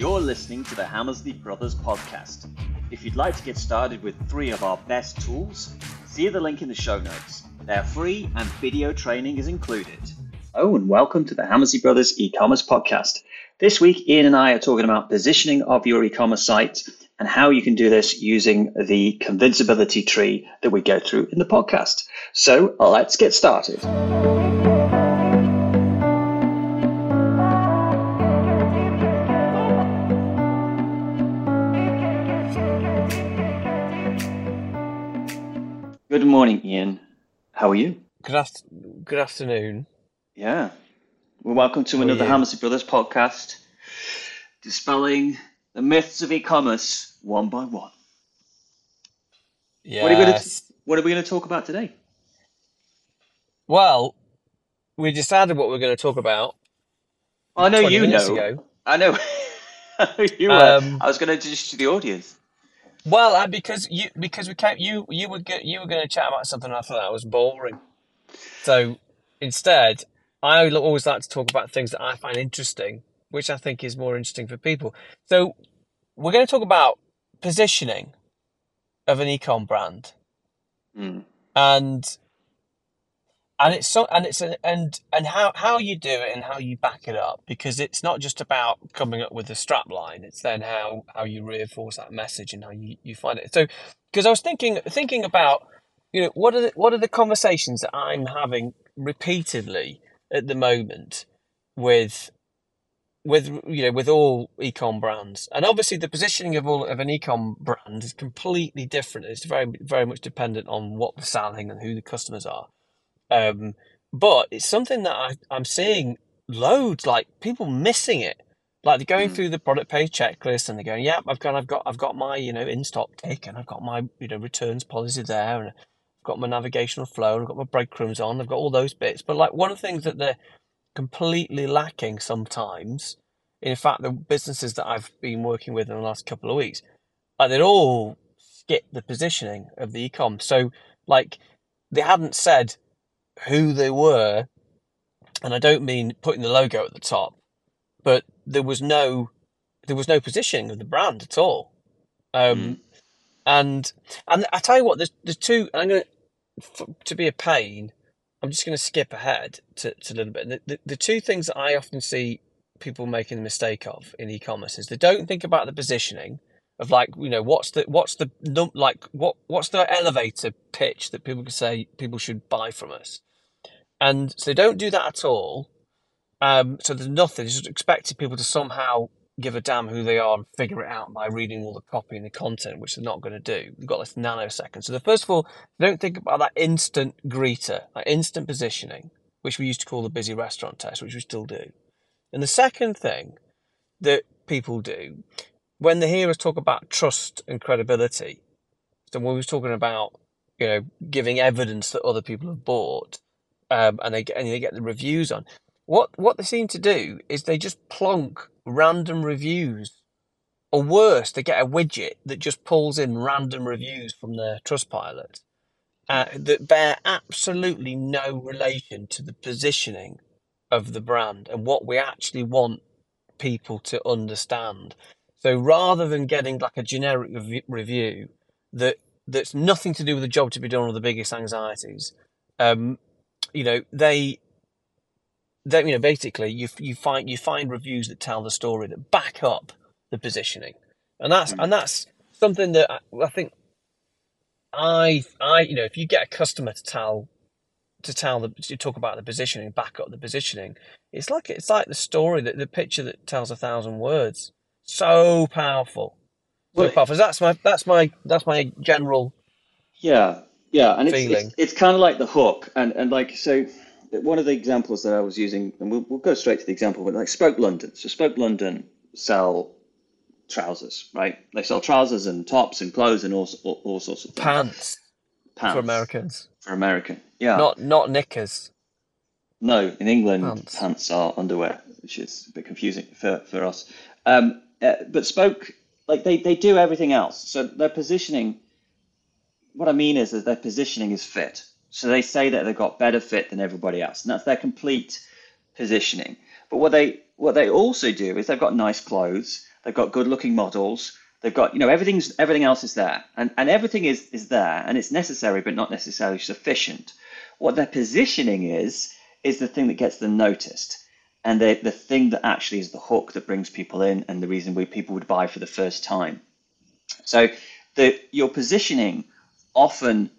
You're listening to the Hammersley Brothers podcast. If you'd like to get started with three of our best tools, see the link in the show notes. They're free and video training is included. Oh, and welcome to the Hammersley Brothers e-commerce podcast. This week, Ian and I are talking about positioning of your e-commerce site and how you can do this using the convincibility tree that we go through in the podcast. So let's get started. Good morning, Ian. How are you? Good, aft- good afternoon. Yeah. Well, welcome to How another? Hammersley Brothers podcast, dispelling the myths of e-commerce one by one. Yes. What are, we going to, what are we going to talk about today? Well, we decided what we are going to talk about. I know you know. ago. I know. I you were. Um, I was going to introduce to the audience. Well, uh, because you because we came, you you were go- you were going to chat about something I thought that was boring. So instead, I always like to talk about things that I find interesting, which I think is more interesting for people. So we're going to talk about positioning of an ecom brand. Mm. and and it's so and it's a, and and how how you do it and how you back it up because it's not just about coming up with a strap line. It's then how how you reinforce that message and how you, you find it. So because i was thinking thinking about you know what are the, what are the conversations that i'm having repeatedly at the moment with with you know with all ecom brands? And obviously the positioning of all of an ecom brand is completely different. It's very very much dependent on what they're selling and who the customers are um but it's something that I, i'm seeing loads like people missing it like they're going Mm. through the product page checklist and they're going yeah i've got i've got i've got my you know in stock tick and i've got my you know returns policy there and i've got my navigational flow and i've got my breadcrumbs on i've got all those bits but like one of the things that they're completely lacking sometimes. In fact, the businesses that I've been working with in the last couple of weeks, like they'd all skip the positioning of the ecom. So, like, they hadn't said who they were, and I don't mean putting the logo at the top, but there was no there was no positioning of the brand at all. Um, Mm. and and I tell you what, there's there's two. I'm gonna to be a pain. I'm just going to skip ahead to, to a little bit. The, the, the two things that I often see people making the mistake of in e-commerce is they don't think about the positioning of like you know what's the what's the num like what what's the elevator pitch that people can say people should buy from us, and so they don't do that at all. Um, so there's nothing. It's just expecting people to somehow give a damn who they are and figure it out by reading all the copy and the content, which they're not going to do. You've got this nanosecond. So the first of all, don't think about that instant greeter, that instant positioning, which we used to call the busy restaurant test, which we still do. And the second thing that people do when they hear us talk about trust and credibility, so when we were talking about you know giving evidence that other people have bought, um, and they get and they get the reviews on, what what they seem to do is they just plonk random reviews, or worse, they get a widget that just pulls in random reviews from their Trustpilot uh, that bear absolutely no relation to the positioning of the brand and what we actually want people to understand. So rather than getting like a generic rev- review that that's nothing to do with the job to be done or the biggest anxieties, um, you know, they they you know basically you you find you find reviews that tell the story that back up the positioning, and that's Mm. and that's something that I, I think I I you know if you get a customer to tell to tell the to talk about the positioning, back up the positioning, it's like it's like the story that the picture that tells a thousand words. So powerful, so Well, powerful. So that's my that's my that's my general Yeah, yeah, and it's feeling. it's, it's kind of like the hook, and and like so, one of the examples that I was using, and we'll, we'll go straight to the example, but like Spoke London. So Spoke London sell trousers, right? They sell trousers and tops and clothes and all all, all sorts of things. Pants Pants for Americans, for American, yeah. not not knickers. No, in England, Pants. pants are underwear, which is a bit confusing for for us. Um, uh, but Spoke, like they they do everything else. So their positioning what I mean is that their positioning is fit. So they say that they've got better fit than everybody else, and that's their complete positioning. But what they what they also do is they've got nice clothes, they've got good looking models, they've got, you know, everything's everything else is there. And and everything is is there and it's necessary but not necessarily sufficient. What their positioning is, is the thing that gets them noticed. And the, the thing that actually is the hook that brings people in and the reason we people would buy for the first time. So the your positioning often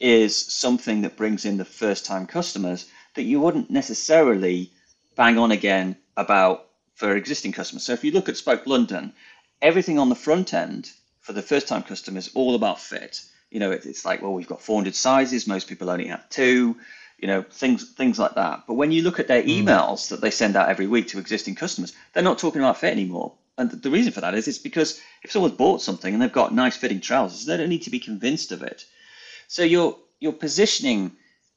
is something that brings in the first time customers that you wouldn't necessarily bang on again about for existing customers. So if you look at Spoke London, everything on the front end for the first time customers is all about fit. You know, it's like, well, we've got 400 sizes. Most people only have two. You know, things things like that. But when you look at their hmm. emails that they send out every week to existing customers, they're not talking about fit anymore. And the reason for that is it's because if someone's bought something and they've got nice fitting trousers, they don't need to be convinced of it. So your your positioning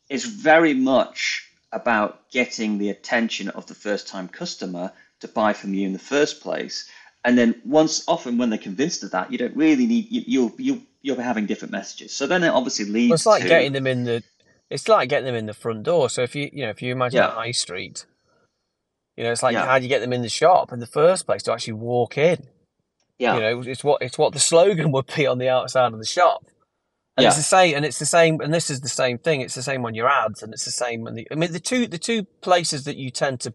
is very much about getting the attention of the first time customer to buy from you in the first place. And then once often when they're convinced of that, you don't really need you, you'll you'll you'll be having different messages. So then it obviously leads. Well, it's like to, getting them in the. It's like getting them in the front door. So if you you know if you imagine yeah. a high street, you know it's like yeah. how do you get them in the shop in the first place to actually walk in? Yeah. You know it's what it's what the slogan would be on the outside of the shop. And yeah. it's the same, and it's the same, and this is the same thing. It's the same on your ads, and it's the same on the. I mean, the two the two places that you tend to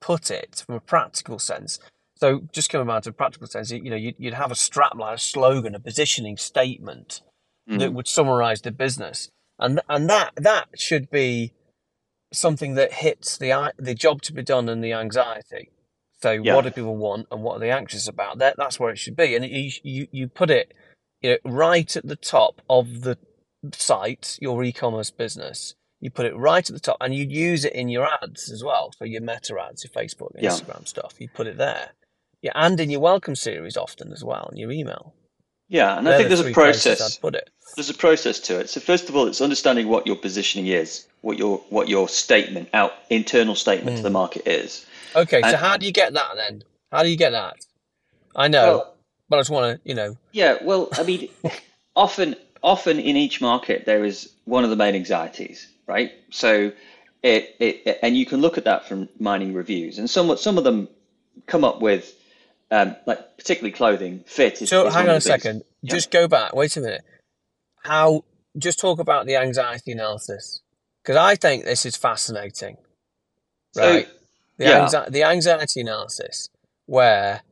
put it from a practical sense so just coming back to a practical sense, you know, you'd, have a strapline, a slogan, a positioning statement mm. that would summarize the business, and and that that should be something that hits the the job to be done and the anxiety. So yeah. what do people want and what are they anxious about? That that's where it should be, and you you, you put it you know, right at the top of the site, your e-commerce business. You put it right at the top, and you use it in your ads as well, for your meta ads, your Facebook, Instagram yeah. stuff. You put it there yeah, and in your welcome series often as well, in your email. Yeah, and They're I think the there's a process. put it. There's a process to it. So first of all, it's understanding what your positioning is, what your what your statement out internal statement mm. to the hmm. market is. Okay, and, so how do you get that then? How do you get that? I know, well, but I just want to, you know. Yeah, well, I mean, often often in each market there is one of the main anxieties, right? So it, it and you can look at that from mining reviews, and some some of them come up with um, like particularly clothing fit. Is, so is hang on a second. Yeah. Just go back. Wait a minute. How? Just talk about the anxiety analysis because I think this is fascinating. Right. So, the, yeah. Anxi- the anxiety analysis where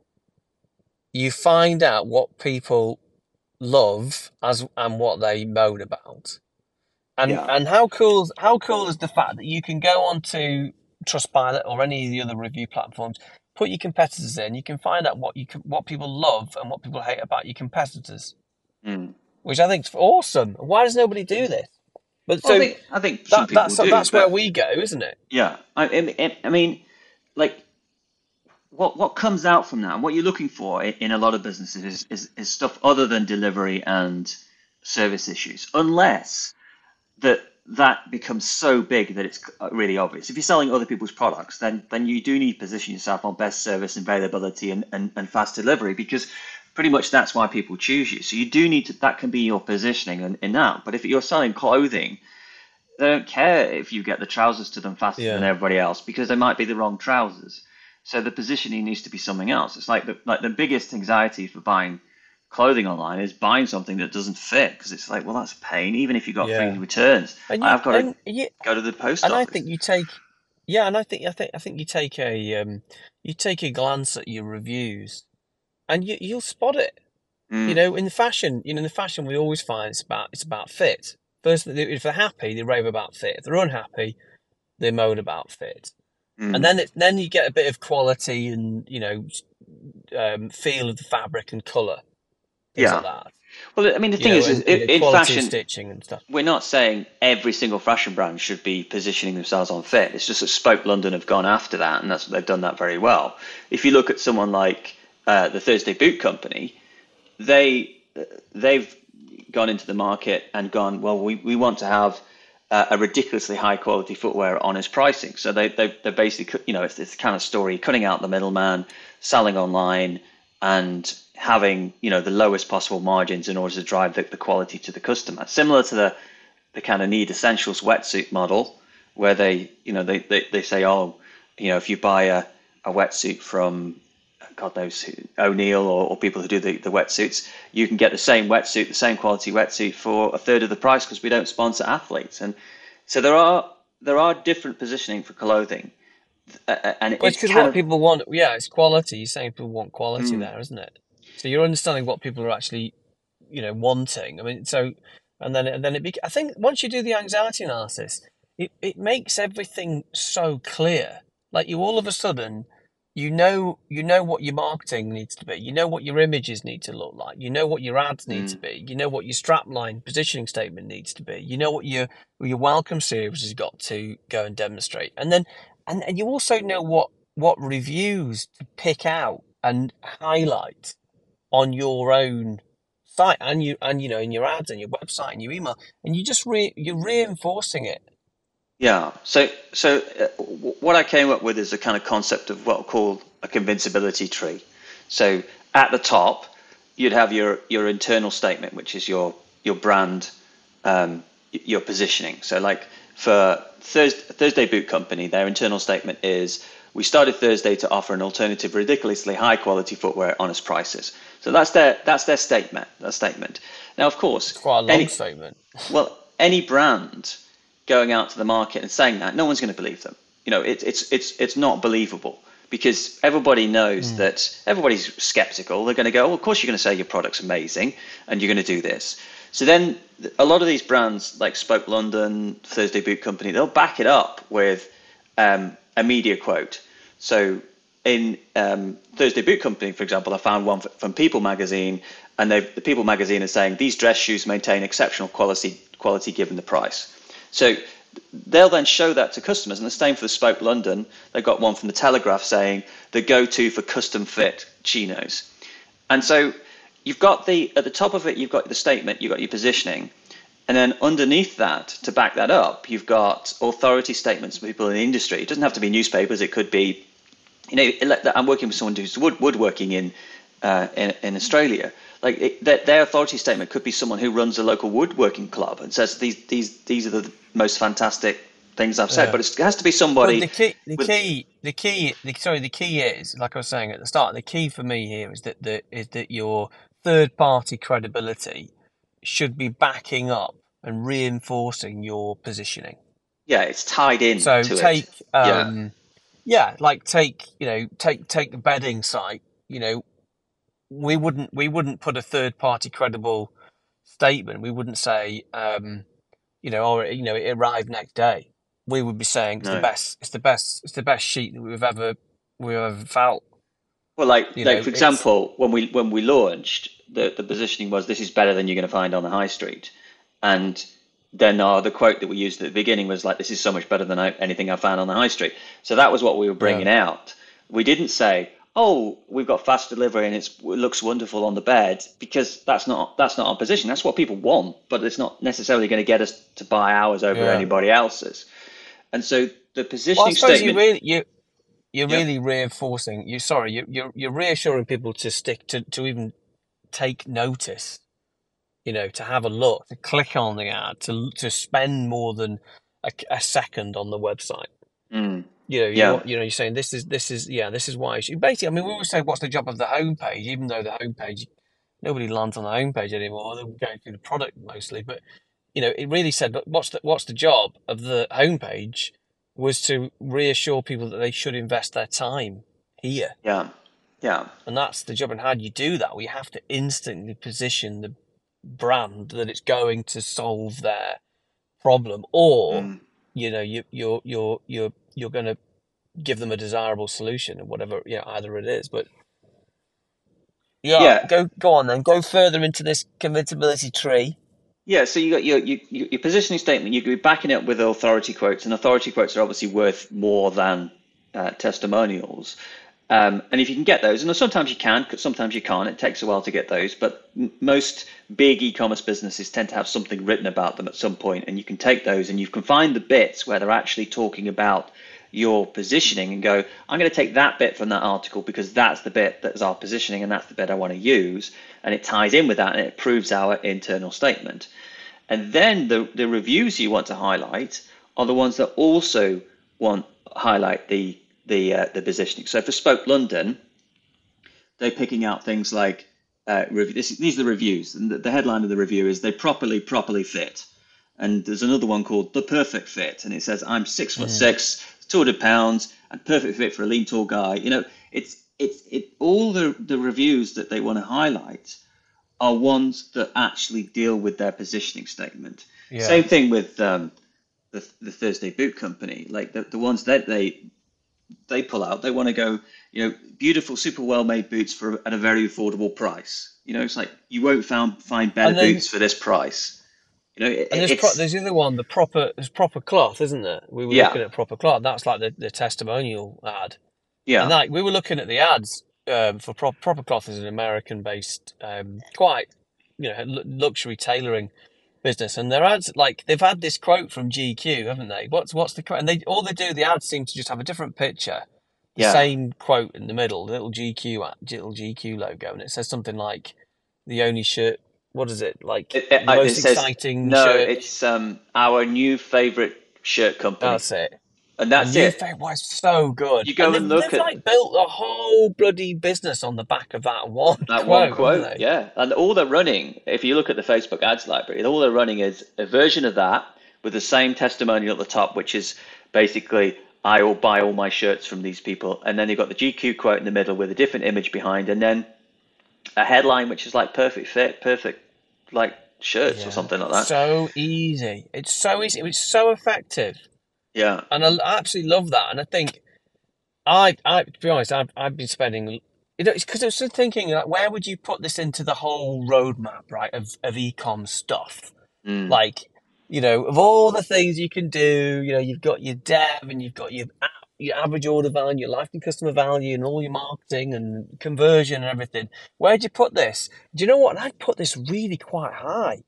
you find out what people love as and what they moan about. And yeah. and how cool how cool is the fact that you can go on to Trustpilot or any of the other review platforms put your competitors in, you can find out what you can, what people love and what people hate about your competitors, mm. which I think is awesome. Why does nobody do this? But well, so I think, I think that, that's do, that's where we go, isn't it? Yeah, I, I, mean, like what what comes out from that, what you're looking for in, in a lot of businesses is, is, is stuff other than delivery and service issues, unless that that becomes so big that it's uh, really obvious. If you're selling other people's products, then then you do need to position yourself on best service and availability and, and, and fast delivery because pretty much that's why people choose you. So you do need to that can be your positioning in, in that. But if you're selling clothing, they don't care if you get the trousers to them faster yeah. than everybody else because they might be the wrong trousers. So the positioning needs to be something else. It's like the like the biggest anxiety for buying clothing online is buying something that doesn't fit because it's like, well, that's a pain. Even if you've got yeah. free returns, you, I've got to you, go to the post and office. I think you take, yeah, and I think I think I think you take a um, you take a glance at your reviews, and you you'll spot it. Mm. You know, in the fashion, you know, in the fashion, we always find it's about it's about fit. First, if they're happy, they rave about fit. If they're unhappy, they moan about fit. Mm. And then it, then you get a bit of quality and you know um, feel of the fabric and color yeah. Like well, I mean, the thing know, is, in, in fashion, stitching and stuff. We're not saying every single fashion brand should be positioning themselves on fit. It's just that Spoke London have gone after that, and that's they've done that very well. If you look at someone like uh, the Thursday Boot Company, they they've gone into the market and gone, well, we, we want to have uh, a ridiculously high quality footwear at honest pricing. So they, they, they're basically, you know, it's this kind of story, cutting out the middleman, selling online, and having you know the lowest possible margins in order to drive the, the quality to the customer. Similar to the the kind of need essentials wetsuit model, where they you know they, they, they say oh you know if you buy a, a wetsuit from God knows who, O'Neill or, or people who do the, the wetsuits, you can get the same wetsuit, the same quality wetsuit for a third of the price because we don't sponsor athletes. And so there are there are different positioning for clothing. Uh, and But it's because what people want, yeah, it's quality. You're saying people want quality Mm. there, isn't it? So you're understanding what people are actually, you know, wanting. I mean, so and then and then it. Bec- I think once you do the anxiety analysis, it it makes everything so clear. Like you all of a sudden, you know, you know what your marketing needs to be. You know what your images need to look like. You know what your ads need to mm. be. You know what your strapline positioning statement needs to be. You know what your your welcome series has got to go and demonstrate. And then and, and you also know what what reviews to pick out and highlight on your own site and you and you know in your ads and your website and your email and you just re, you're reinforcing it Yeah. So, so uh, what I came up with is a kind of concept of what I call a convincibility tree. So, at the top, you'd have your your internal statement, which is your your brand, um, your positioning. So, like for Thursday, Thursday Boot Company, their internal statement is. We started Thursday to offer an alternative, ridiculously high quality footwear at honest prices. So that's their that's their statement. That statement. Now, of course, it's quite a long any, statement well, any brand going out to the market and saying that, no one's going to believe them. You know, it, it's it's it's not believable because everybody knows that everybody's skeptical. They're going to go, well, of course you're going to say your product's amazing and you're going to do this. So then a lot of these brands like Spoke London, Thursday Boot Company, they'll back it up with um, a media quote. So in um, Thursday Boot Company, for example, I found one from People Magazine, and the People Magazine is saying these dress shoes maintain exceptional quality quality given the price. So they'll then show that to customers, and the same for the Spoke London. They've got one from the Telegraph saying the go-to for custom fit chinos, and so you've got the at the top of it, you've got the statement, you've got your positioning, and then underneath that, to back that up, you've got authority statements from people in the industry. It doesn't have to be newspapers. It could be, you know, I'm working with someone who's wood, woodworking in, uh, in in Australia. Like it, their, their authority statement could be someone who runs a local woodworking club and says these these these are the most fantastic things I've said. Yeah. But it's, it has to be somebody. the key the with- key the key the, sorry the key is like i was saying at the start the key for me here is that the is that your third party credibility should be backing up and reinforcing your positioning yeah, it's tied in So take it. Um yeah. Like take you know take take the bedding site, you know, we wouldn't we wouldn't put a third party credible statement. We wouldn't say um you know or you know it arrived next day. We would be saying it's No. the best it's the best it's the best sheet that we've ever we've ever felt. Well, like You like know, for example, when we when we launched, the the positioning was this is better than you're going to find on the high street, and then uh, the quote that we used at the beginning was like this is so much better than I, anything I found on the high street. So that was what we were bringing out. We didn't say, oh, we've got fast delivery and it's, it looks wonderful on the bed because that's not that's not our position. That's what people want, but it's not necessarily going to get us to buy ours over Yeah. anybody else's. And so the Well, I positioning suppose statement. you really you you're Yeah. really reinforcing you sorry you you're you're reassuring people to stick to to even take notice you know to have a look to click on the ad to to spend more than a, a second on the website. Mm, you know Yeah. you know you're saying this is this is yeah this is why you basically I mean we always say what's the job of the homepage? Even though the homepage nobody lands on the homepage anymore they're going through the product mostly but you know it really said but what's the what's the job of the homepage was to reassure people that they should invest their time here. Yeah, yeah. and that's the job and how do you do that? Well you have to instantly position the brand that it's going to solve their problem or Mm. you know you you're you're you're you're going to give them a desirable solution or whatever you know either it is but yeah, Yeah. go go on then go further into this convincibility tree Yeah, so you got your, your your positioning statement. You could be backing it up with authority quotes, and authority quotes are obviously worth more than uh, testimonials. Um, and if you can get those, and sometimes you can, sometimes you can't. It takes a while to get those, but m- most big e-commerce businesses tend to have something written about them at some point, and you can take those and you can find the bits where they're actually talking about your positioning and go, I'm going to take that bit from that article because that's the bit that is our positioning and that's the bit I want to use. And it ties in with that and it proves our internal statement. And then the, the reviews you want to highlight are the ones that also want highlight the the uh, the positioning. So for Spoke London, they're picking out things like uh, this, these are the reviews, and the, the headline of the review is "They properly, properly fit." And there's another one called "The Perfect Fit," and it says, "I'm six foot six, 200 pounds, and perfect fit for a lean, tall guy." You know, it's it's it all the the reviews that they want to highlight are ones that actually deal with their positioning statement. Yeah. Same thing with um, the the Thursday Boot Company, like the the ones that they they pull out. They want to go, you know, beautiful, super well made boots for at a very affordable price. You know, it's like you won't found, find better then- boots for this price. You know, it, And there's, pro- there's the other one, the proper there's proper cloth, isn't there? We were Yeah. looking at proper cloth. That's like the, the testimonial ad. yeah, And like we were looking at the ads um, for Pro- proper cloth is an American based, um, quite you know luxury tailoring business, and their ads like they've had this quote from GQ, haven't they? What's what's the quote? And they all they do the ads seem to just have a different picture, the Yeah. same quote in the middle, the little GQ little GQ logo, and it says something like the only shirt. What is it like? It- it- uh, it most says- exciting no, shirt. it's um our new favorite shirt company, That's it. And that's you it. think, "Wow, it's so good. You go and and look they've at- like built a whole bloody business on the back of that one That quote, one quote, yeah. And all they're running, if you look at the Facebook ads library, all they're running is a version of that with the same testimonial at the top, which is basically, I will buy all my shirts from these people. And then you've got the GQ quote in the middle with a different image behind, and then a headline which is like perfect fit, perfect like shirts Yeah. or something like that. So easy. It's so easy. It's so effective, yeah. and I I absolutely love that. And I think I, I to be honest, I've I've been spending. You know, it's because I was just thinking, like, where would you put this into the whole roadmap, right, of of ecom stuff? Mm. Like, you know, of all the things you can do, you know, you've got your dev and you've got your app, your average order value, your lifetime customer value, and all your marketing and conversion and everything. Where'd you put this? Do you know what? I'd put this really quite high.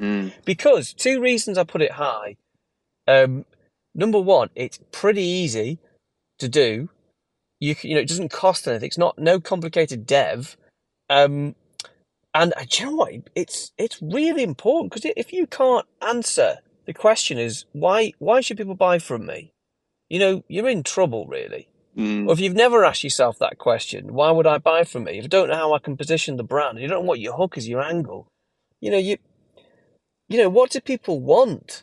Mm. because two reasons I put it high. Um, number one, it's pretty easy to do. You you know it doesn't cost anything. It's not no complicated dev. Um, and uh, do you know what? It's it's really important because if you can't answer the question is why why should people buy from me? You know you're in trouble really. Mm. Or if you've never asked yourself that question, why would I buy from me? If you don't know how I can position the brand, you don't know what your hook is, your angle. You know, you you know, what do people want?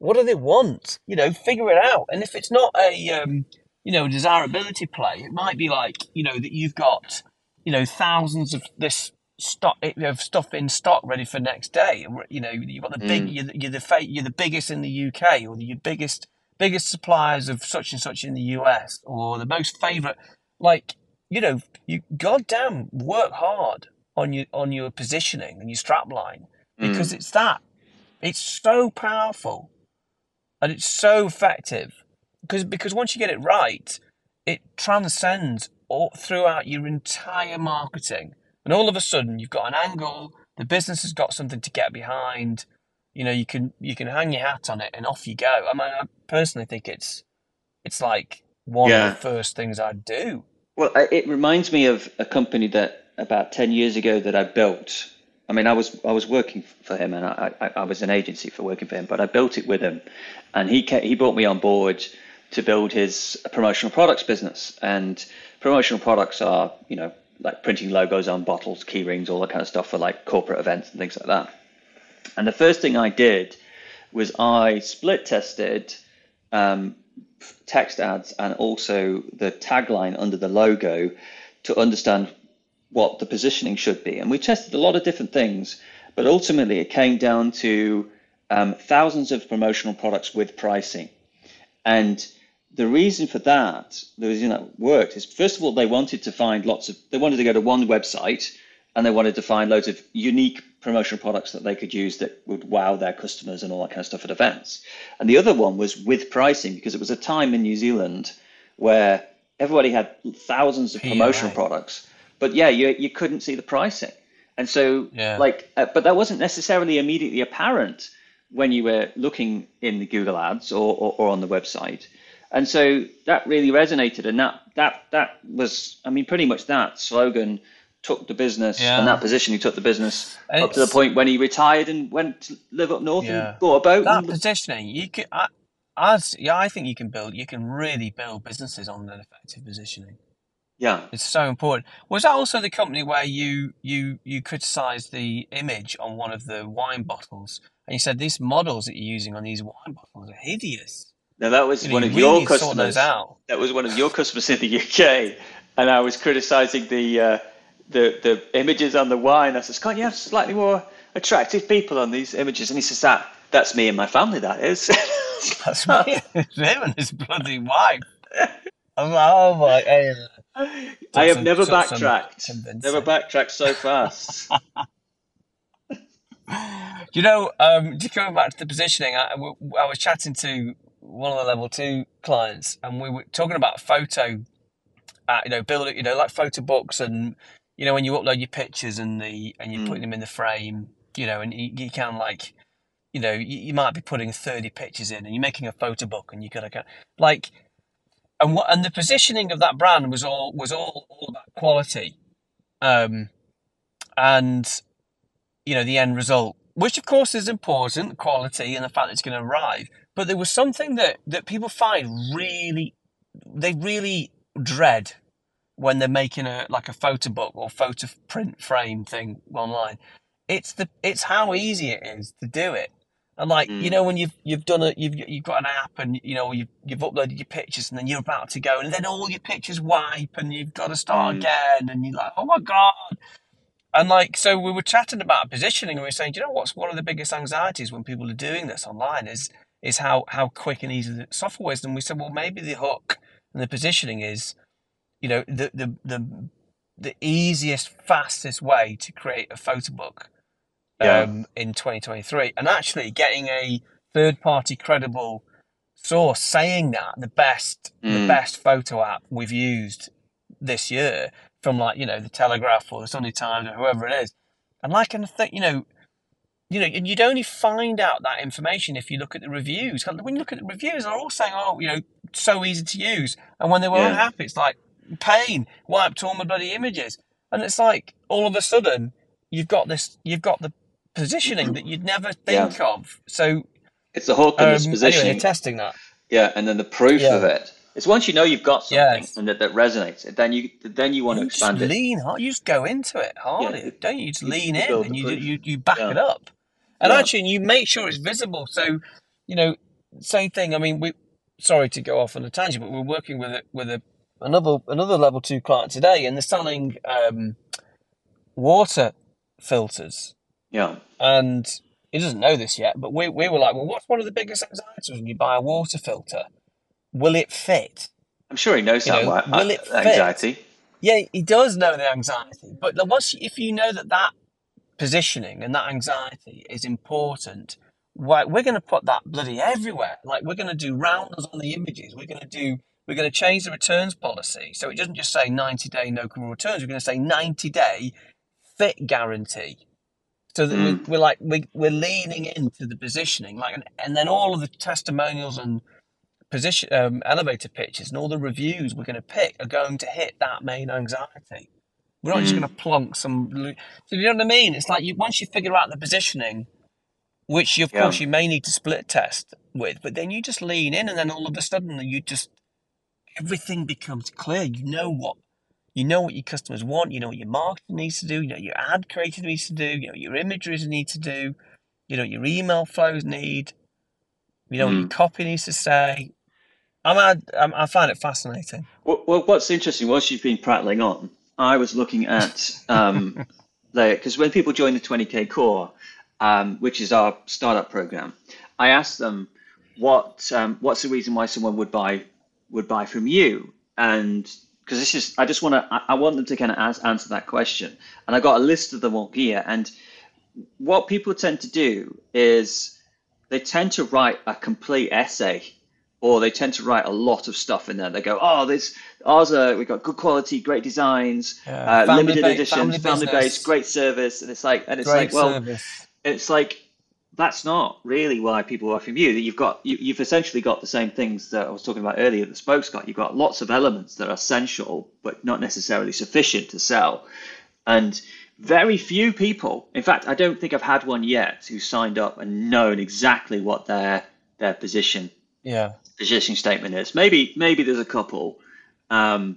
What do they want? You know, figure it out. And if it's not a um, you know, desirability play, it might be like, you know, that you've got, you know, thousands of this stock of stuff in stock ready for next day. You know, you've got the big Mm. you're, the- you're the you're the biggest in the UK or the biggest biggest suppliers of such and such in the US or the most favorite like you know you goddamn work hard on your on your positioning and your strap line because it's that it's so powerful and it's so effective because because once you get it right it transcends all throughout your entire marketing and all of a sudden you've got an angle the business has got something to get behind you know you can you can hang your hat on it and off you go i mean i personally think it's it's like one Yeah. of the first things i'd do Well, it reminds me of a company that about ten years ago that I built. I mean, I was I was working for him, and I, I, I was an agency for working for him, but I built it with him, and he ca he brought me on board to build his promotional products business. And promotional products are, you know, like printing logos on bottles, key rings, all that kind of stuff for like corporate events and things like that. And the first thing I did was I split tested um, text ads and also the tagline under the logo to understand what the positioning should be. And we tested a lot of different things, but ultimately it came down to um, thousands of promotional products with pricing. And the reason for that, the reason that worked is first of all, they wanted to find lots of, they wanted to go to one website and they wanted to find loads of unique promotional products that they could use that would wow their customers and all that kind of stuff at events. And the other one was with pricing because it was a time in New Zealand where everybody had thousands of promotional products, but yeah, you you couldn't see the pricing. And so, Yeah. like, uh, but that wasn't necessarily immediately apparent when you were looking in the Google Ads or, or, or on the website. And so that really resonated, and that that that was, I mean, pretty much that slogan took the business Yeah. and that position. He took the business And up to the point when he retired and went to live up north Yeah. and bought a boat. that and, positioning you can I, as yeah i think you can build you can really build businesses on an effective positioning Yeah. It's so important. Was that also the company where you you you criticised the image on one of the wine bottles, and you said these models that you're using on these wine bottles are hideous? Now that was You one you of really your sort customers. out. That was one of your customers in the UK, and I was criticising the uh, the the images on the wine. I says, "Can't you have slightly more attractive people on these images?" And he says, "That that's me and my family. That is." That's me, him and his bloody wife. I'm like, oh my, hey, I have never backtracked. Never backtracked so fast. You know, um, just going back to the positioning, I was chatting to one of the level two clients, and we were talking about photo, uh, you know, building, you know, like photo books, and you know, when you upload your pictures and the and you're Mm. putting them in the frame, you know, and you, you can like, you know, you, you might be putting thirty pictures in, and you're making a photo book, and you gotta go like, and what and the positioning of that brand was all was all all about quality, um, and you know the end result, which of course is important, quality and the fact that it's going to arrive. But there was something that that people find really, they really dread when they're making a like a photo book or photo print frame thing online. It's the it's how easy it is to do it. And like you Mm. know when you've you've done it you've you've got an app and you know you've you've uploaded your pictures and then you're about to go and then all your pictures wipe and you've got to start Mm. again and you're like oh my god and like, so we were chatting about positioning, and we were saying, do you know what's one of the biggest anxieties when people are doing this online is is how how quick and easy the software is. And we said, well, maybe the hook and the positioning is, you know, the the the the easiest, fastest way to create a photo book Yeah. um, in 2023, and actually getting a third party credible source saying that the best the Mm. best photo app we've used this year from like you know the Telegraph or the Sunday Times or whoever it is, and like and think you know. You know, and you'd only find out that information if you look at the reviews. When you look at the reviews, they're all saying, "Oh, you know, so easy to use." And when they were Yeah. unhappy, it's like pain, wiped all my bloody images. And it's like all of a sudden you've got this, you've got the positioning that you'd never Yeah. think of. So It's the hook and um, anyway, positioning. they're testing that. Yeah, and then the proof Yeah. of it. It's once you know you've got something Yes. and that, that resonates, then you then you want to You just expand it. lean hard. You just go into it hard, Yeah, don't you? You just you- lean in and you, you you back Yeah. it up. And Yeah. actually, you make sure it's visible. So, you know, same thing. I mean, we sorry to go off on a tangent, but we're working with a, with a another another level two client today, and they're selling um, water filters. Yeah. and he doesn't know this yet, but we, we were like, well, what's one of the biggest anxieties when you buy a water filter? Will it fit? I'm sure he knows You that know, will it fit? anxiety. Yeah, he does know the anxiety, but the- once if you know that that positioning and that anxiety is important, why we're going to put that bloody everywhere. Like we're going to do roundels on the images. We're going to do. We're going to change the returns policy, so it doesn't just say 90 day no criminal returns. We're going to say 90 day fit guarantee. So that Mm. we're, we're like we, we're leaning into the positioning, like, and, and then all of the testimonials and position um, elevator pitches and all the reviews we're going to pick are going to hit that main anxiety. We're not just Mm. going to plonk some. So you know what I mean? It's like you once you figure out the positioning, which you, of Yeah. course you may need to split test with, but then you just lean in, and then all of a sudden you just everything becomes clear. You know what you know what your customers want. You know what your marketing needs to do. You know your ad creative needs to do. You know what your imageries need to do. You know what your email flows need. You know what your Mm. copy needs to say. I'm, I, I find it fascinating. Well, well, what's interesting, whilst you've been prattling on, I was looking at um, because when people join the 20k core, um, which is our startup program, I asked them what um, what's the reason why someone would buy would buy from you, and because this is I just want to I, I want them to kind of as, answer that question, and I got a list of them all here, and what people tend to do is they tend to write a complete essay or they tend to write a lot of stuff in there. They go, "Oh, this ours are we've got good quality, great designs, Yeah, uh, limited ba- editions, family family based, great service." And it's like, and it's Great like, well, it's like that's not really why people are from you. That you've got you, you've essentially got the same things that I was talking about earlier. The spokes got you've got lots of elements that are essential but not necessarily sufficient to sell, and very few people. In fact, I don't think I've had one yet who signed up and known exactly what their their position Yeah. position statement is. Maybe maybe there's a couple. Um,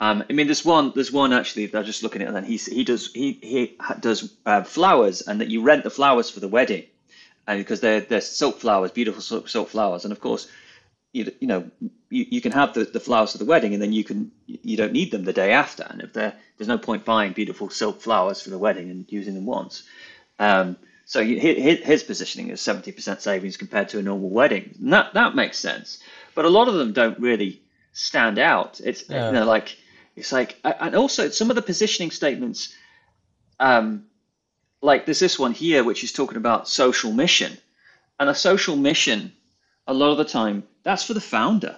Um, I mean, there's one. There's one actually. They're just looking at it, and he he does he he does uh, flowers, and that you rent the flowers for the wedding, and because they're they're silk flowers, beautiful silk, silk flowers, and of course, you you know you, you can have the, the flowers for the wedding, and then you can you don't need them the day after, and if there there's no point buying beautiful silk flowers for the wedding and using them once. Um, so his, his positioning is 70% savings compared to a normal wedding. And that that makes sense, but a lot of them don't really stand out. It's Yeah. you know like it's like, and also some of the positioning statements, um, like there's this one here which is talking about social mission, and a social mission, a lot of the time, that's for the founder.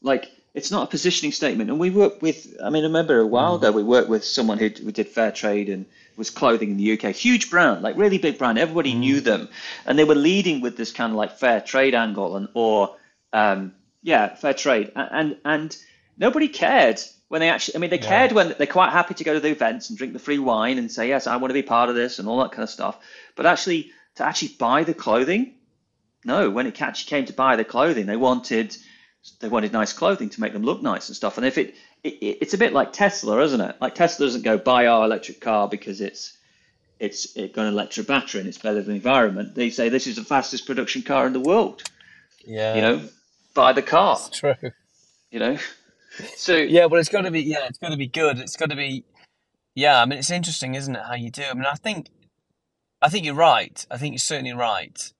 Like it's not a positioning statement. And we work with, I mean, I remember a while ago we worked with someone who, who did fair trade and was clothing in the UK, huge brand, like really big brand. Everybody knew them, and they were leading with this kind of like fair trade angle and or um, yeah, fair trade, and and, and nobody cared when they actually. I mean, they Yeah. cared when they're quite happy to go to the events and drink the free wine and say yes, I want to be part of this and all that kind of stuff. But actually, to actually buy the clothing, no. When it actually came to buy the clothing, they wanted they wanted nice clothing to make them look nice and stuff. And if it, it it- it's a bit like Tesla, isn't it? Like Tesla doesn't go buy our electric car because it's it's it got an electric battery and it's better for the environment. They say this is the fastest production car in the world. Yeah. You know, buy the car. It's true. You know, so Yeah, well, it's got to be. Yeah, it's got to be good. It's got to be. Yeah, I mean, it's interesting, isn't it, how you do? I mean, I think, I think you're right. I think you're certainly right.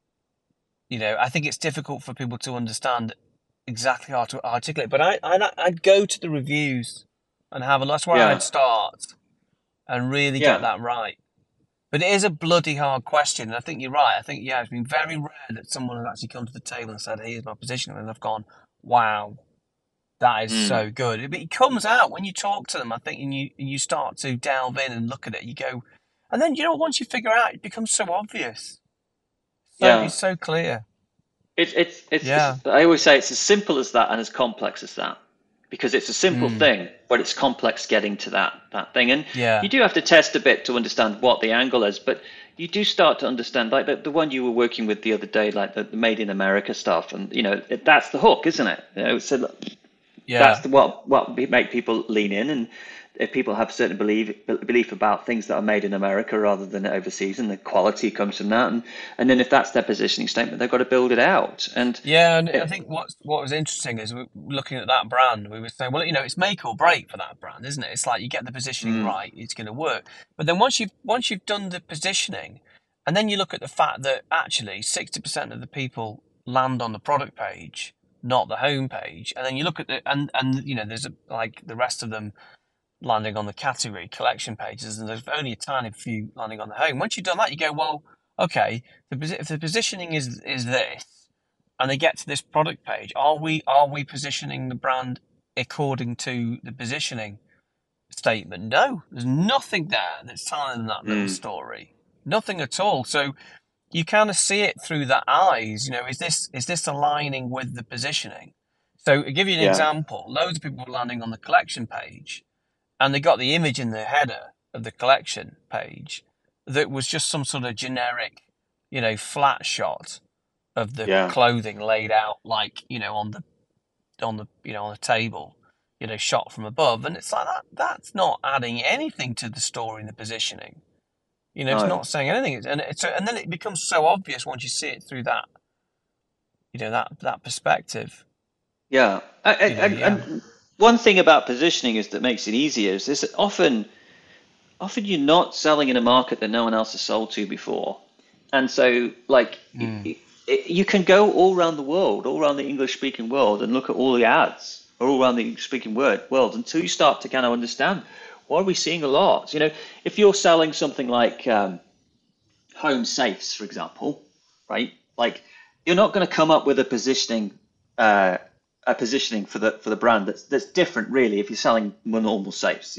You know, I think it's difficult for people to understand exactly how to articulate. But I, I, I'd go to the reviews and have a. That's where Yeah. I'd start, and really Yeah. get that right. But it is a bloody hard question, and I think you're right. I think yeah, it's been very rare that someone has actually come to the table and said, "Here's my position," and I've gone, "Wow, that is Mm. so good. But it comes out when you talk to them, I think, and you and you start to delve in and look at it. You go, and then you know once you figure out, it becomes so obvious. So, Yeah. it's so clear. It's it's it's, Yeah. it's- I always say it's as simple as that and as complex as that because it's a simple Mm. thing, but it's complex getting to that that thing. And Yeah. you do have to test a bit to understand what the angle is, but you do start to understand like the, the one you were working with the other day, like the, the made in America stuff, and you know it, that's the hook, isn't it? You know, so Yeah, that's the, what what make people lean in and if people have certain belief belief about things that are made in America rather than overseas and the quality comes from that and and then if that's their positioning statement they've got to build it out and yeah. And I think what what was interesting is we're looking at that brand, we were saying, well, you know, it's make or break for that brand, isn't it? It's like you get the positioning Mm. right, it's going to work. But then once you've once you've done the positioning, and then you look at the fact that actually sixty percent of the people land on the product page, not the home page, and then you look at the and and you know there's a, like the rest of them landing on the category collection pages, and there's only a tiny few landing on the home. Once you've done that, you go, well, okay, the, if the positioning is is this, and they get to this product page, are we are we positioning the brand according to the positioning statement? No, there's nothing there that's telling them that little Mm. story, nothing at all. So you kind of see it through the eyes. You know, is this is this aligning with the positioning? So I'll give you an Yeah. example. Loads of people were landing on the collection page, and they got the image in the header of the collection page that was just some sort of generic, you know, flat shot of the Yeah. clothing laid out like you know on the on the you know on a table, you know, shot from above, and it's like that. That's not adding anything to the story and the positioning. You know, it's not saying anything, and it's and then it becomes so obvious once you see it through that, you know, that that perspective. Yeah, I, I, You know, and, yeah. and one thing about positioning is that makes it easier is this often, often you're not selling in a market that no one else has sold to before, and so like Mm. y- you can go all around the world, all around the English-speaking world, and look at all the ads all around the English-speaking word world until you start to kind of understand what are we seeing a lot. You know, if you're selling something like um, home safes, for example, right? Like you're not going to come up with a positioning uh, a positioning for the for the brand that's that's different really if you're selling normal safes.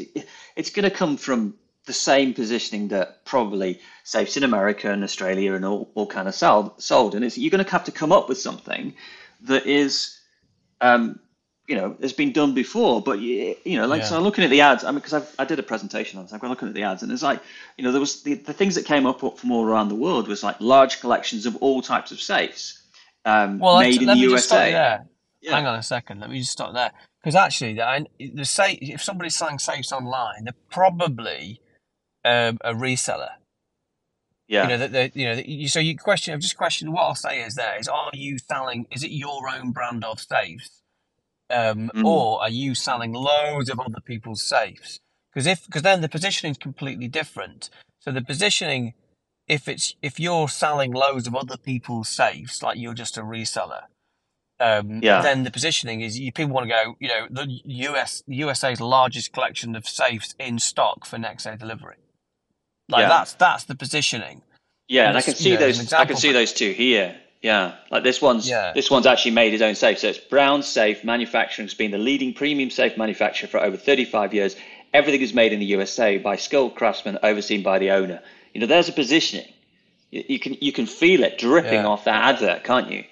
It's going to come from the same positioning that probably safes in America and Australia and all, all kind of sold sold and it's you're going to have to come up with something that is um, you know has been done before but you, you know like so I'm looking at the ads I mean because I I did a presentation on this I've been looking at the ads and it's like you know there was the, the things that came up from all around the world was like large collections of all types of safes um, Well, made in let the me just stop USA there. Yeah. Hang on a second. Let me just stop there because actually, the, the say if somebody's selling safes online, they're probably um, a reseller. Yeah. You know that you know that you, so you question. I've just questioned what I'll say is there is are you selling? Is it your own brand of safes, um, Mm. or are you selling loads of other people's safes? Because if because then the positioning is completely different. So the positioning, if it's if you're selling loads of other people's safes, like you're just a reseller, um, Yeah. then the positioning is you people want to go. You know, the US the USA's largest collection of safes in stock for next day delivery. Like Yeah. that's that's the positioning. Yeah, and I It's, can you see know, those. I can see those two here. Yeah, like this one's Yeah. this one's actually made his own safe. So it's Brown Safe Manufacturing has been the leading premium safe manufacturer for over 35 years. Everything is made in the USA by skilled craftsmen overseen by the owner. You know, there's a positioning. You, you can you can feel it dripping Yeah. off that advert, can't you?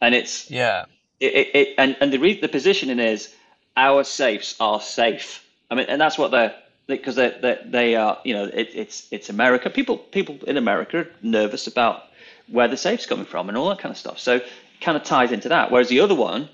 And it's Yeah, it, it, it and and the re- the positioning is our safes are safe. I mean, and that's what they're because they they they are you know it, it's it's America. People people in America are nervous about where the safe's coming from and all that kind of stuff. So it kind of ties into that. Whereas the other one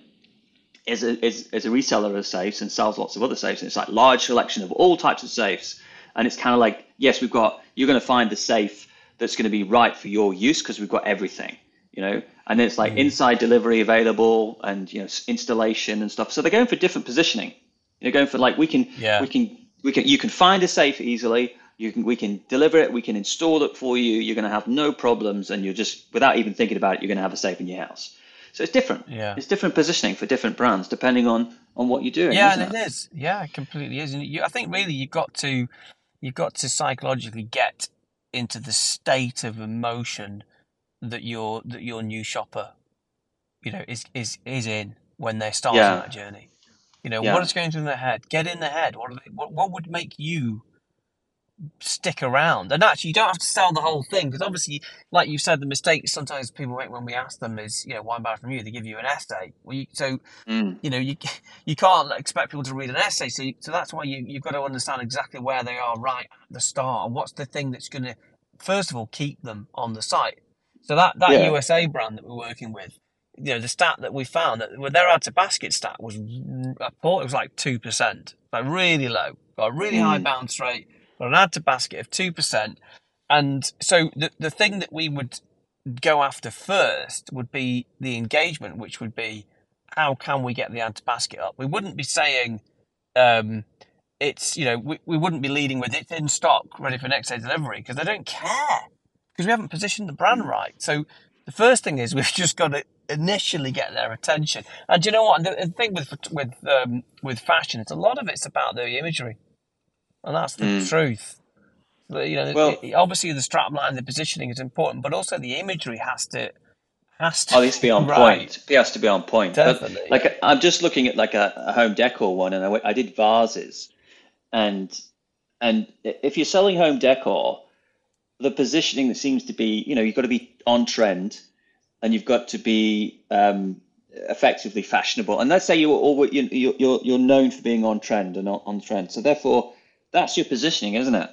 is a, is, is a reseller of safes and sells lots of other safes. And it's like large selection of all types of safes. And it's kind of like, yes, we've got, you're going to find the safe that's going to be right for your use because we've got everything, you know? And then it's like mm. inside delivery available and, you know, installation and stuff. So they're going for different positioning. They're going for like, we can, Yeah. we can, we can, you can find a safe easily. You can, we can deliver it. We can install it for you. You're going to have no problems. And you're just, without even thinking about it, you're going to have a safe in your house. So it's different. Yeah. It's different positioning for different brands depending on on what you're doing. yeah, and it is. Yeah, it completely is. And you, I think really you've got to you've got to psychologically get into the state of emotion that your that your new shopper, you know, is is is in when they're starting Yeah. that journey. You know, Yeah. what is going through their head? Get in their head. What, are they, what what would make you stick around? And actually, you don't have to sell the whole thing because obviously, like you said, the mistake sometimes people make when we ask them is, you know, why buy from you? They give you an essay. Well, you, so Mm. you know you you can't expect people to read an essay so you, so that's why you, you've got to understand exactly where they are right at the start and what's the thing that's going to first of all keep them on the site so that that Yeah. usa brand that we're working with you know the stat that we found that well, their add to basket stat was i thought it was like 2% like really low got a really high Mm. bounce rate got an add to basket of 2% and so the, the thing that we would go after first would be the engagement which would be how can we get the add to basket up? We wouldn't be saying um, it's you know we, we wouldn't be leading with it's in stock, ready for next day delivery because they don't care because we haven't positioned the brand right. So the first thing is we've just got to initially get their attention. And you know what? The, the thing with with um, with fashion, it's a lot of it's about the imagery, and that's the Mm. truth. The- You know, Well- obviously the strap line, the positioning is important, but also the imagery has to has to Oh, it needs to be on right. point. It has to be on point. But, Definitely. like I'm just looking at like a, a home decor one, and I, I did vases, and and if you're selling home decor, the positioning that seems to be, you know, you've got to be on trend, and you've got to be um, effectively fashionable. And let's say you're always you, you're you're you're known for being on trend and on trend, so therefore that's your positioning, isn't it?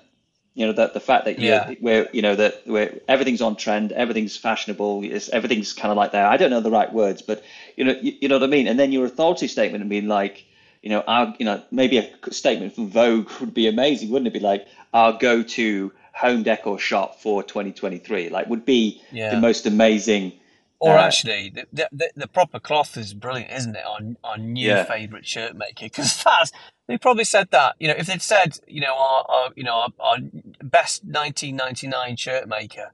You know that the fact that Yeah. where you know that where everything's on trend, everything's fashionable, it's, everything's kind of like that. I don't know the right words, but you know you, you know what I mean. And then your authority statement would be like, you know, our you know maybe a statement from Vogue would be amazing, wouldn't it? Be like our go-to home decor shop for 2023, like would be Yeah. the most amazing. Or Uh, actually, the, the, the, the proper cloth is brilliant, isn't it? On on new Yeah. favorite shirt maker, because that's they probably said that. You know, if they'd said, you know, our, our you know our, our best 1999 shirt maker,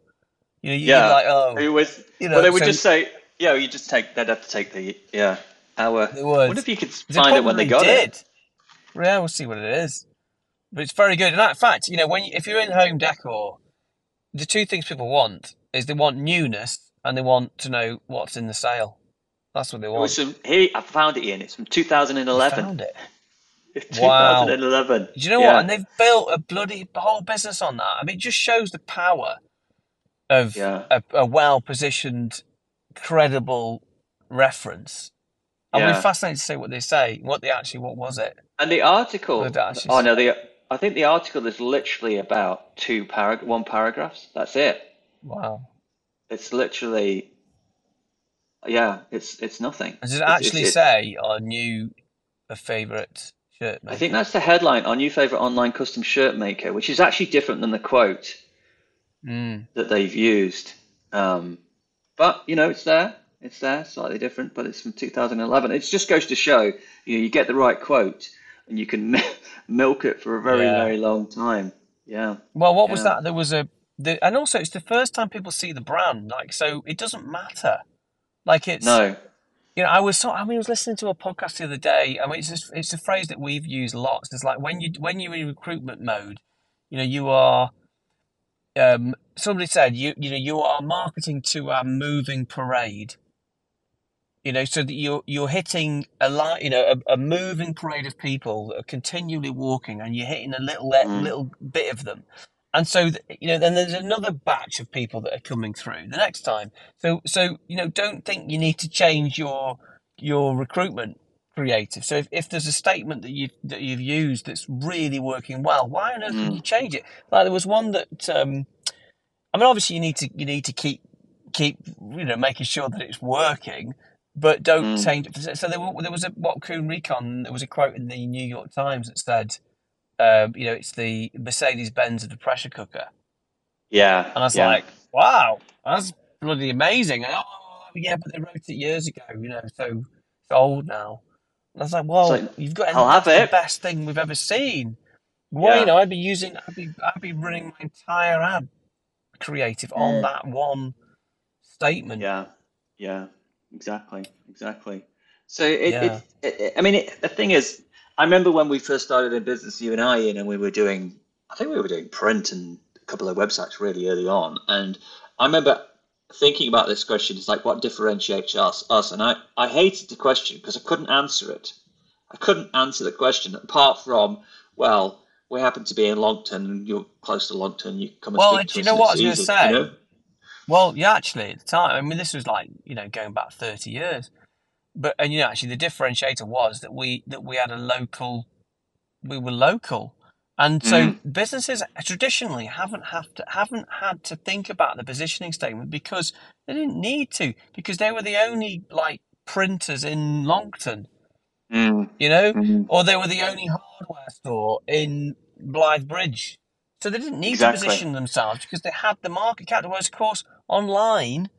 you know, you'd Yeah. be like, oh, It was, You know, well, they would so- just say, yeah, you just take. They'd have to take the yeah. Our. They I would. wonder if you could find it when they got probably it. Yeah, we'll see what it is. But it's very good. And in fact, you know, when you, if you're in home decor, the two things people want is they want newness and they want to know what's in the sale. That's what they It want. was some. Here, I found it, Ian. It's from 2011. Found it. Wow. 2011. Do you know Yeah. what? And they've built a bloody whole business on that. I mean, it just shows the power of Yeah. a, a well-positioned, credible reference. I'll Yeah. be fascinated to see what they say. What they actually, what was it? And the article. Well, Oh no, the. I think the article is literally about two parag one paragraphs. That's it. Wow. It's literally. Yeah, it's it's nothing. Does it It's- actually it's- say our new a favorite shirt maker? I think that's the headline. Our new favorite online custom shirt maker, which is actually different than the quote Mm. that they've used. Um, but you know, it's there. It's there, slightly different, but it's from 2011. It just goes to show, you know, you get the right quote, and you can milk it for a very, Yeah. very long time. Yeah, Well, what was that? There was a, the, and also it's the first time people see the brand. Like, so it doesn't matter. Like it's, No, you know, I was so, I mean, I was listening to a podcast the other day. I mean, it's just, it's a phrase that we've used lots. It's like when you when you're in recruitment mode, you know, you are. Um, somebody said you you know you are marketing to a moving parade. You know, so that you're you're hitting a li- you know a, a moving parade of people that are continually walking, and you're hitting a little Mm. little bit of them. And so, you know, then there's another batch of people that are coming through the next time. So, so you know, don't think you need to change your your recruitment creative. So, if, if there's a statement that you that you've used that's really working well, why on earth would Mm. you change it? Like there was one that, um, I mean, obviously you need to you need to keep keep you know making sure that it's working, but don't Mm. change it. So there, there was a what Kuhn Rikon. There was a quote in the New York Times that said, um, you know, it's the Mercedes Benz of the pressure cooker. yeah, And I was yeah, like, wow, that's bloody amazing. And, oh, yeah, but they wrote it years ago, you know, so it's old now. And I was like, well, like, you've got I'll have that's the best thing we've ever seen. Well, Yeah. you know, I'd be using, I'd be, I'd be running my entire ad creative on Mm. that one statement. yeah, yeah, exactly, exactly. So it, Yeah. it, it I mean, it, the thing is, I remember when we first started in business, you and I, Ian, and we were doing, I think we were doing print and a couple of websites really early on, and I remember thinking about this question. It's like, what differentiates us? Us, and I, I hated the question because I couldn't answer it. I couldn't answer the question apart from, well, we happen to be in Longton, and you're close to Longton. You come and Well, do you know what I was gonna say? You know? Well, yeah, actually, at the time, I mean, this was like, you know, going back 30 years. But, and, you know, actually, the differentiator was that we, that we had a local, we were local. And so businesses traditionally haven't have to, haven't had to think about the positioning statement because they didn't need to, because they were the only like printers in Longton, Mm, you know, mm. or they were the only hardware store in Blythe Bridge. So they didn't need Exactly. to position themselves because they had the market cap. Whereas, of course, online,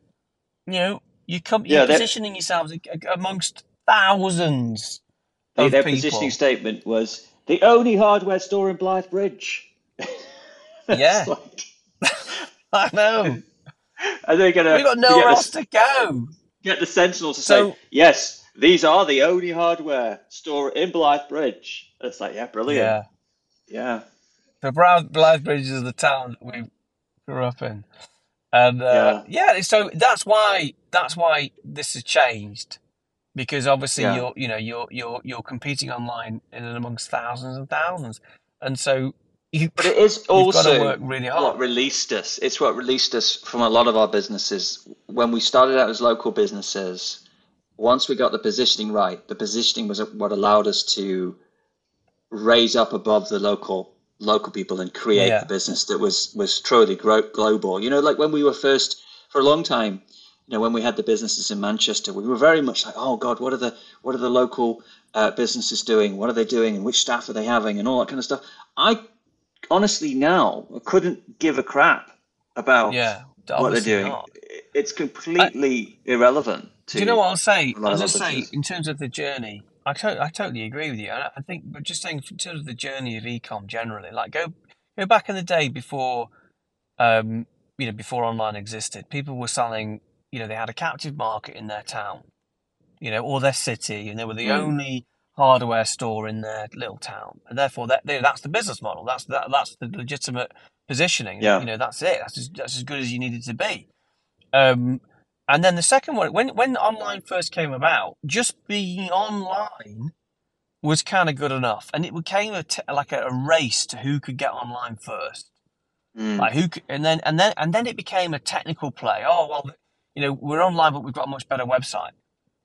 you know, you come, Yeah, you're positioning yourselves amongst thousands Their, people. positioning statement was the only hardware store in Blythe Bridge. Yeah. like- I know. are they gonna We've got nowhere else the, to go. get the Sentinel to So- say yes? These are the only hardware store in Blythe Bridge. It's like yeah, brilliant. Yeah. Yeah, The Brown Blythe Bridge is the town that we grew up in, and uh, yeah. So that's why that's why this has changed, because obviously Yeah. you're you know you're you're you're competing online in and amongst thousands and thousands, and so you but it is you've got to also really what released us. It's what released us from a lot of our businesses. When we started out as local businesses, once we got the positioning right, the positioning was what allowed us to raise up above the local local people and create Yeah. the business that was was truly global. You know, like when we were first for a long time. You know, when we had the businesses in Manchester, we were very much like, "Oh God, what are the what are the local uh, businesses doing? What are they doing? And which staff are they having? And all that kind of stuff." I honestly now couldn't give a crap about Yeah, what they're doing. not. It's completely irrelevant. To, Do you know what I'll say? a I'll just say, in terms of the journey, I, to- I totally agree with you. And I think, but just saying, in terms of the journey of ecom generally, like go go back in the day before, um, you know, before online existed, people were selling. You know, they had a captive market in their town, you know, or their city, and they were the Mm. only hardware store in their little town, and therefore that they, that's the business model. That's that, that's the legitimate positioning. Yeah. You know, that's it. That's as, that's as good as you need it to be. Um, and then the second one, when when online first came about, just being online was kind of good enough, and it became a t- like a, a race to who could get online first. Mm. Like who, could, and then and then and then it became a technical play. Oh well, you know, we're online, but we've got a much better website.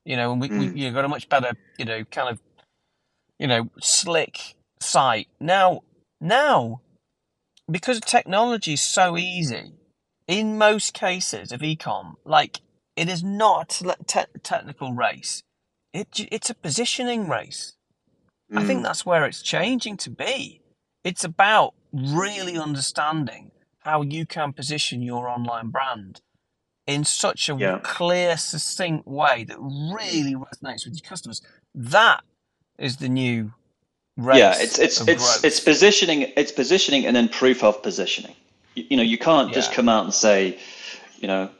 You know, and we, we Mm. you know, got a much better, you know, kind of, you know, slick site. Now, now, because technology is so easy, in most cases of ecom, like it is not a te- technical race. It it's a positioning race. I think Mm. that's where it's changing to be. It's about really understanding how you can position your online brand in such a Yeah. clear, succinct way that really resonates with your customers. That is the new race. yeah it's it's it's growth. it's positioning it's positioning and then proof of positioning you, you know you can't just come out and say you know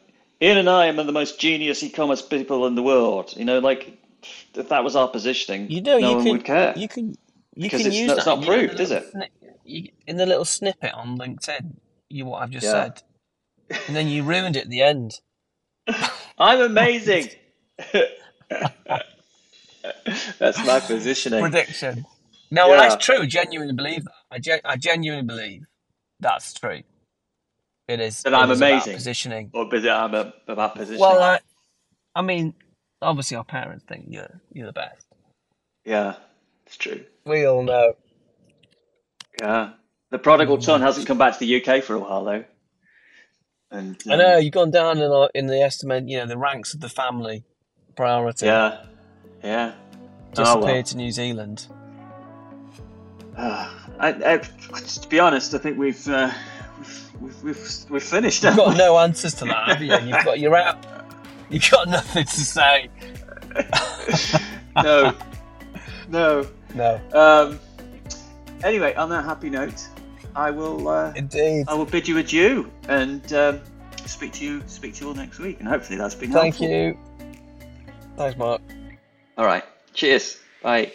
ian and i am the most genius e-commerce people in the world you know like if that was our positioning You know, no you one can would care you can you Because can it's use not- that. it's not you know, in the proved, is it? sni- you, in the little snippet on LinkedIn, you what I've just Yeah. said, and then you ruined it at the end. i'm amazing that's my positioning Prediction. No, well, that's true. I genuinely believe that. I, gen- I genuinely believe that's true. It is. That it I'm is about amazing. positioning. or but i'm a, about positioning Well, I, I mean, obviously, our parents think you're you're the best. yeah it's true We all know. yeah the prodigal son hasn't come back to the uk for a while though and I um, know you've gone down in our, in the estimate, you know, the ranks of the family priority. yeah yeah Oh, Disappeared well. to New Zealand. Uh, I, I, to be honest, I think we've uh, we've, we've, we've, finished. You've got no answers to that, have you? You've got you're out. You've got nothing to say. no, no. No, Um, anyway, on that happy note, I will uh, indeed. I will bid you adieu and um, speak to you speak to you all next week, and hopefully that's been Thank helpful. Thank you. Thanks, Mark. All right. Cheers. Bye.